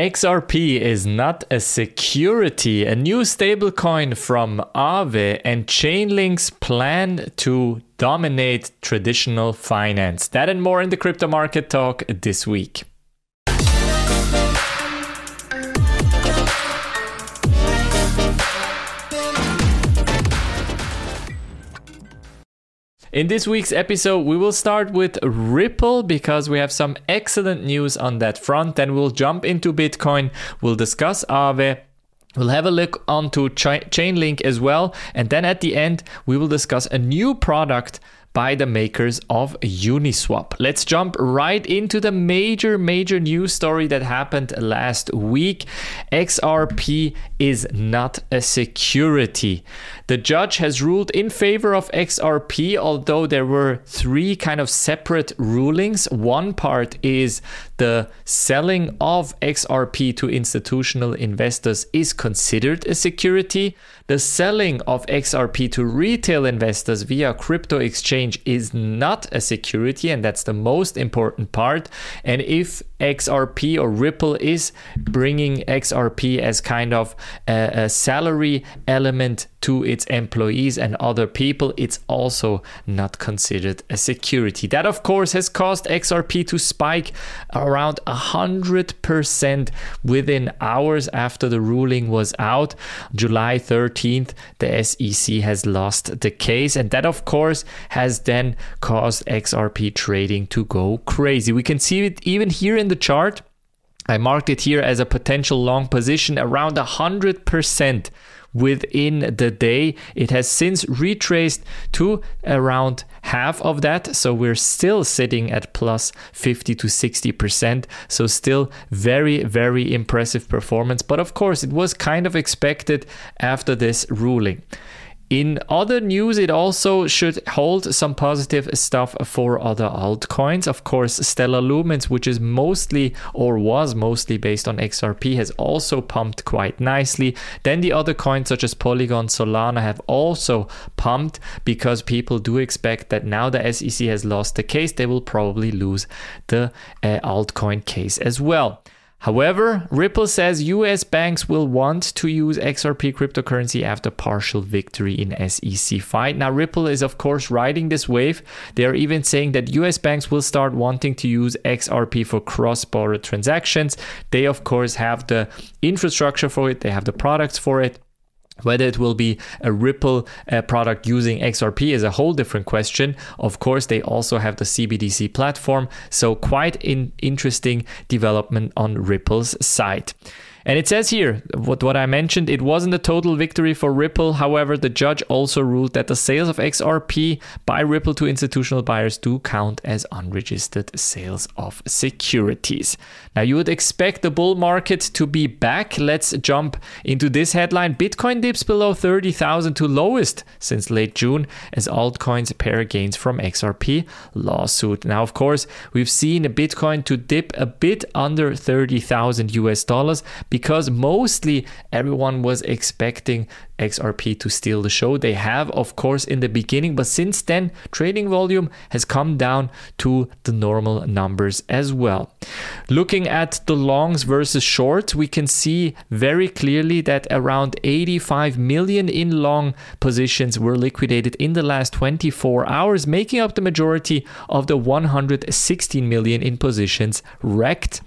XRP is not a security. A new stablecoin from Aave and Chainlink's plan to dominate traditional finance. That and more in the crypto market talk this week. In this week's episode, we will start with Ripple because we have some excellent news on that front. Then we'll jump into Bitcoin. We'll discuss Aave. We'll have a look onto Chainlink as well. And then at the end, we will discuss a new product by the makers of Uniswap. Let's jump right into the major, major news story that happened last week. XRP is not a security. The judge has ruled in favor of XRP, although there were three kind of separate rulings. One part is the selling of XRP to institutional investors is considered a security. The selling of XRP to retail investors via crypto exchange is not a security, and that's the most important part. And if XRP or Ripple is bringing XRP as kind of a, a salary element to its employees and other people, it's also not considered a security. That, of course, has caused XRP to spike around 100% within hours after the ruling was out. July 13th, the SEC has lost the case, and that, of course, has then caused XRP trading to go crazy. We can see it even here in the chart. I marked it here as a potential long position around 100% within the day. It has since retraced to around half of that. So we're still sitting at plus 50 to 60%. So still very, very impressive performance. But of course, it was kind of expected after this ruling. In other news, it also should hold some positive stuff for other altcoins. Of course, Stellar Lumens, which is mostly or was mostly based on XRP, has also pumped quite nicely. Then the other coins such as Polygon, Solana have also pumped because people do expect that now the SEC has lost the case, they will probably lose the uh, altcoin case as well. However, Ripple says US banks will want to use XRP cryptocurrency after partial victory in SEC fight. Now, Ripple is, of course, riding this wave. They are even saying that US banks will start wanting to use XRP for cross border transactions. They, of course, have the infrastructure for it, they have the products for it. Whether it will be a Ripple uh, product using XRP is a whole different question. Of course, they also have the CBDC platform, so quite an interesting development on Ripple's side. And it says here, what, what I mentioned, it wasn't a total victory for Ripple. However, the judge also ruled that the sales of XRP by Ripple to institutional buyers do count as unregistered sales of securities. Now, you would expect the bull market to be back. Let's jump into this headline. Bitcoin dips below 30,000 to lowest since late June as altcoins pare gains from XRP lawsuit. Now, of course, we've seen Bitcoin to dip a bit under 30,000 US dollars because mostly everyone was expecting XRP to steal the show. They have, of course, in the beginning, but since then, trading volume has come down to the normal numbers as well. Looking at the longs versus shorts, we can see very clearly that around 85 million in long positions were liquidated in the last 24 hours, making up the majority of the 116 million in positions wrecked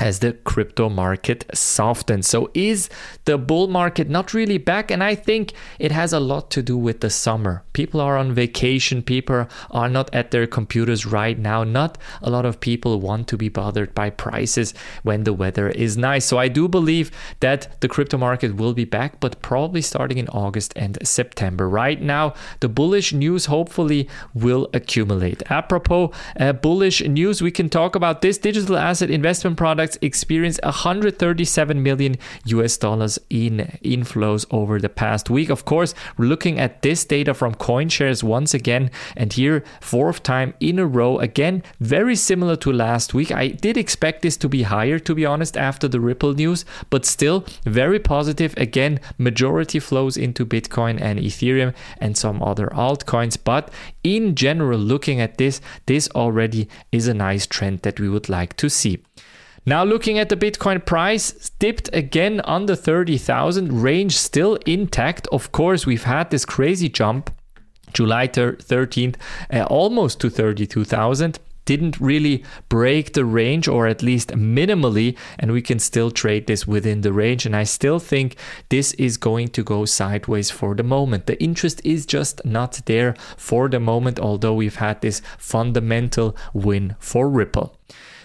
as the crypto market softens. So, is the bull market not really back? And I think it has a lot to do with the summer. People are on vacation, people are not at their computers right now. Not a lot of people want to be bothered by prices when the weather is nice. So, I do believe that the crypto market will be back, but probably starting in August and September. Right now, the bullish news hopefully will accumulate. Apropos uh, bullish news, we can talk about this digital asset investment product products experienced 137 million US dollars in inflows over the past week. Of course, we're looking at this data from CoinShares once again, and here, fourth time in a row. Again, very similar to last week. I did expect this to be higher, to be honest, after the Ripple news, but still very positive. Again, majority flows into Bitcoin and Ethereum and some other altcoins. But in general, looking at this, this already is a nice trend that we would like to see. Now looking at the Bitcoin price, dipped again under 30,000, range still intact. Of course, we've had this crazy jump July 13th, uh, almost to 32,000 didn't really break the range or at least minimally and we can still trade this within the range and I still think this is going to go sideways for the moment. The interest is just not there for the moment although we've had this fundamental win for Ripple.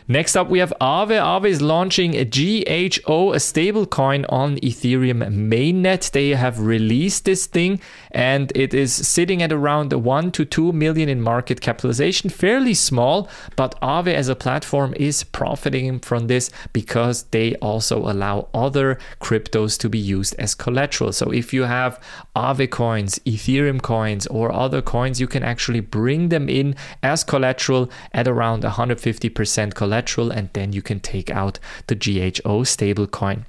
Next up, we have Aave. Aave is launching a GHO, a stablecoin on Ethereum mainnet. They have released this thing and it is sitting at around 1 to 2 million in market capitalization. Fairly small, but Aave as a platform is profiting from this because they also allow other cryptos to be used as collateral. So if you have Aave coins, Ethereum coins, or other coins, you can actually bring them in as collateral at around 150% collateral collateral and then you can take out the GHO stablecoin.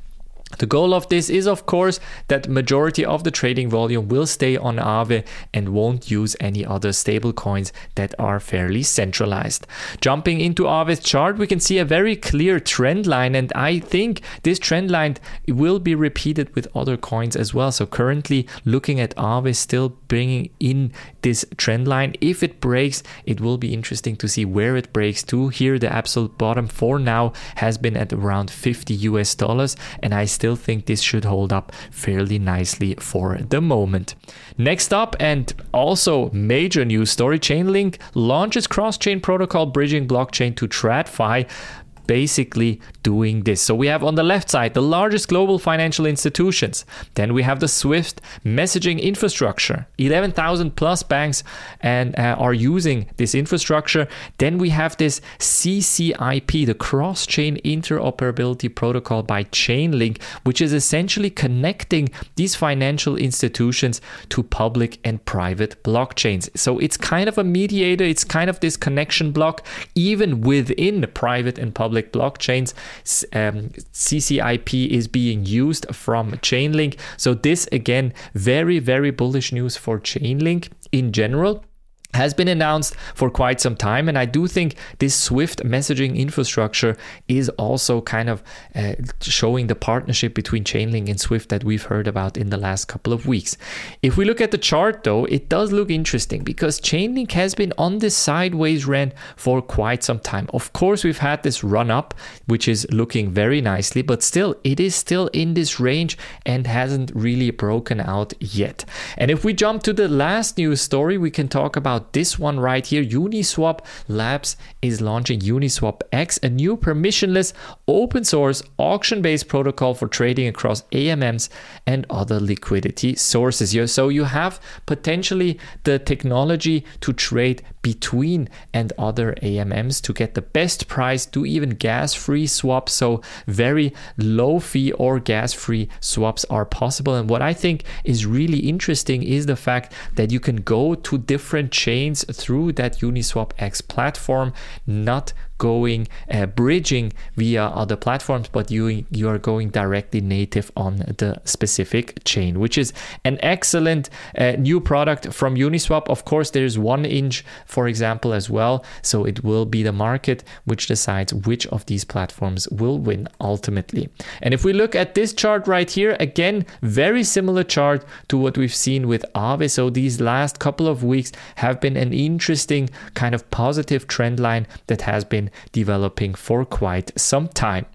The goal of this is of course that majority of the trading volume will stay on Aave and won't use any other stablecoins that are fairly centralized. Jumping into Aave's chart, we can see a very clear trend line and I think this trend line will be repeated with other coins as well. So currently looking at Aave still bringing in this trend line. If it breaks, it will be interesting to see where it breaks to. Here the absolute bottom for now has been at around 50 US dollars and I still still think this should hold up fairly nicely for the moment. Next up, and also major news story Chainlink launches cross chain protocol bridging blockchain to TradFi basically doing this. So we have on the left side the largest global financial institutions. Then we have the Swift messaging infrastructure. 11,000 plus banks and uh, are using this infrastructure. Then we have this CCIP, the cross-chain interoperability protocol by Chainlink, which is essentially connecting these financial institutions to public and private blockchains. So it's kind of a mediator, it's kind of this connection block even within the private and public public blockchains. Um, CCIP is being used from Chainlink. So, this again, very, very bullish news for Chainlink in general has been announced for quite some time. And I do think this Swift messaging infrastructure is also kind of uh, showing the partnership between Chainlink and Swift that we've heard about in the last couple of weeks. If we look at the chart, though, it does look interesting because Chainlink has been on this sideways run for quite some time. Of course, we've had this run up, which is looking very nicely, but still, it is still in this range and hasn't really broken out yet. And if we jump to the last news story, we can talk about this one right here. Uniswap Labs is launching Uniswap X, a new permissionless open source auction based protocol for trading across AMMs and other liquidity sources. So you have potentially the technology to trade between and other AMMs to get the best price, do even gas free swaps. So very low fee or gas free swaps are possible. And what I think is really interesting is the fact that you can go to different chains through that Uniswap X platform, not going uh, bridging via other platforms, but you you are going directly native on the specific chain, which is an excellent uh, new product from Uniswap. Of course, there's 1inch, for example, as well. So it will be the market which decides which of these platforms will win ultimately. And if we look at this chart right here, again, very similar chart to what we've seen with Aave. So these last couple of weeks have been an interesting kind of positive trend line that has been developing for quite some time.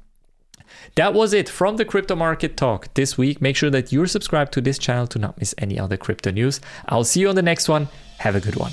That was it from the crypto market talk this week. Make sure that you're subscribed to this channel to not miss any other crypto news. I'll see you on the next one. Have a good one.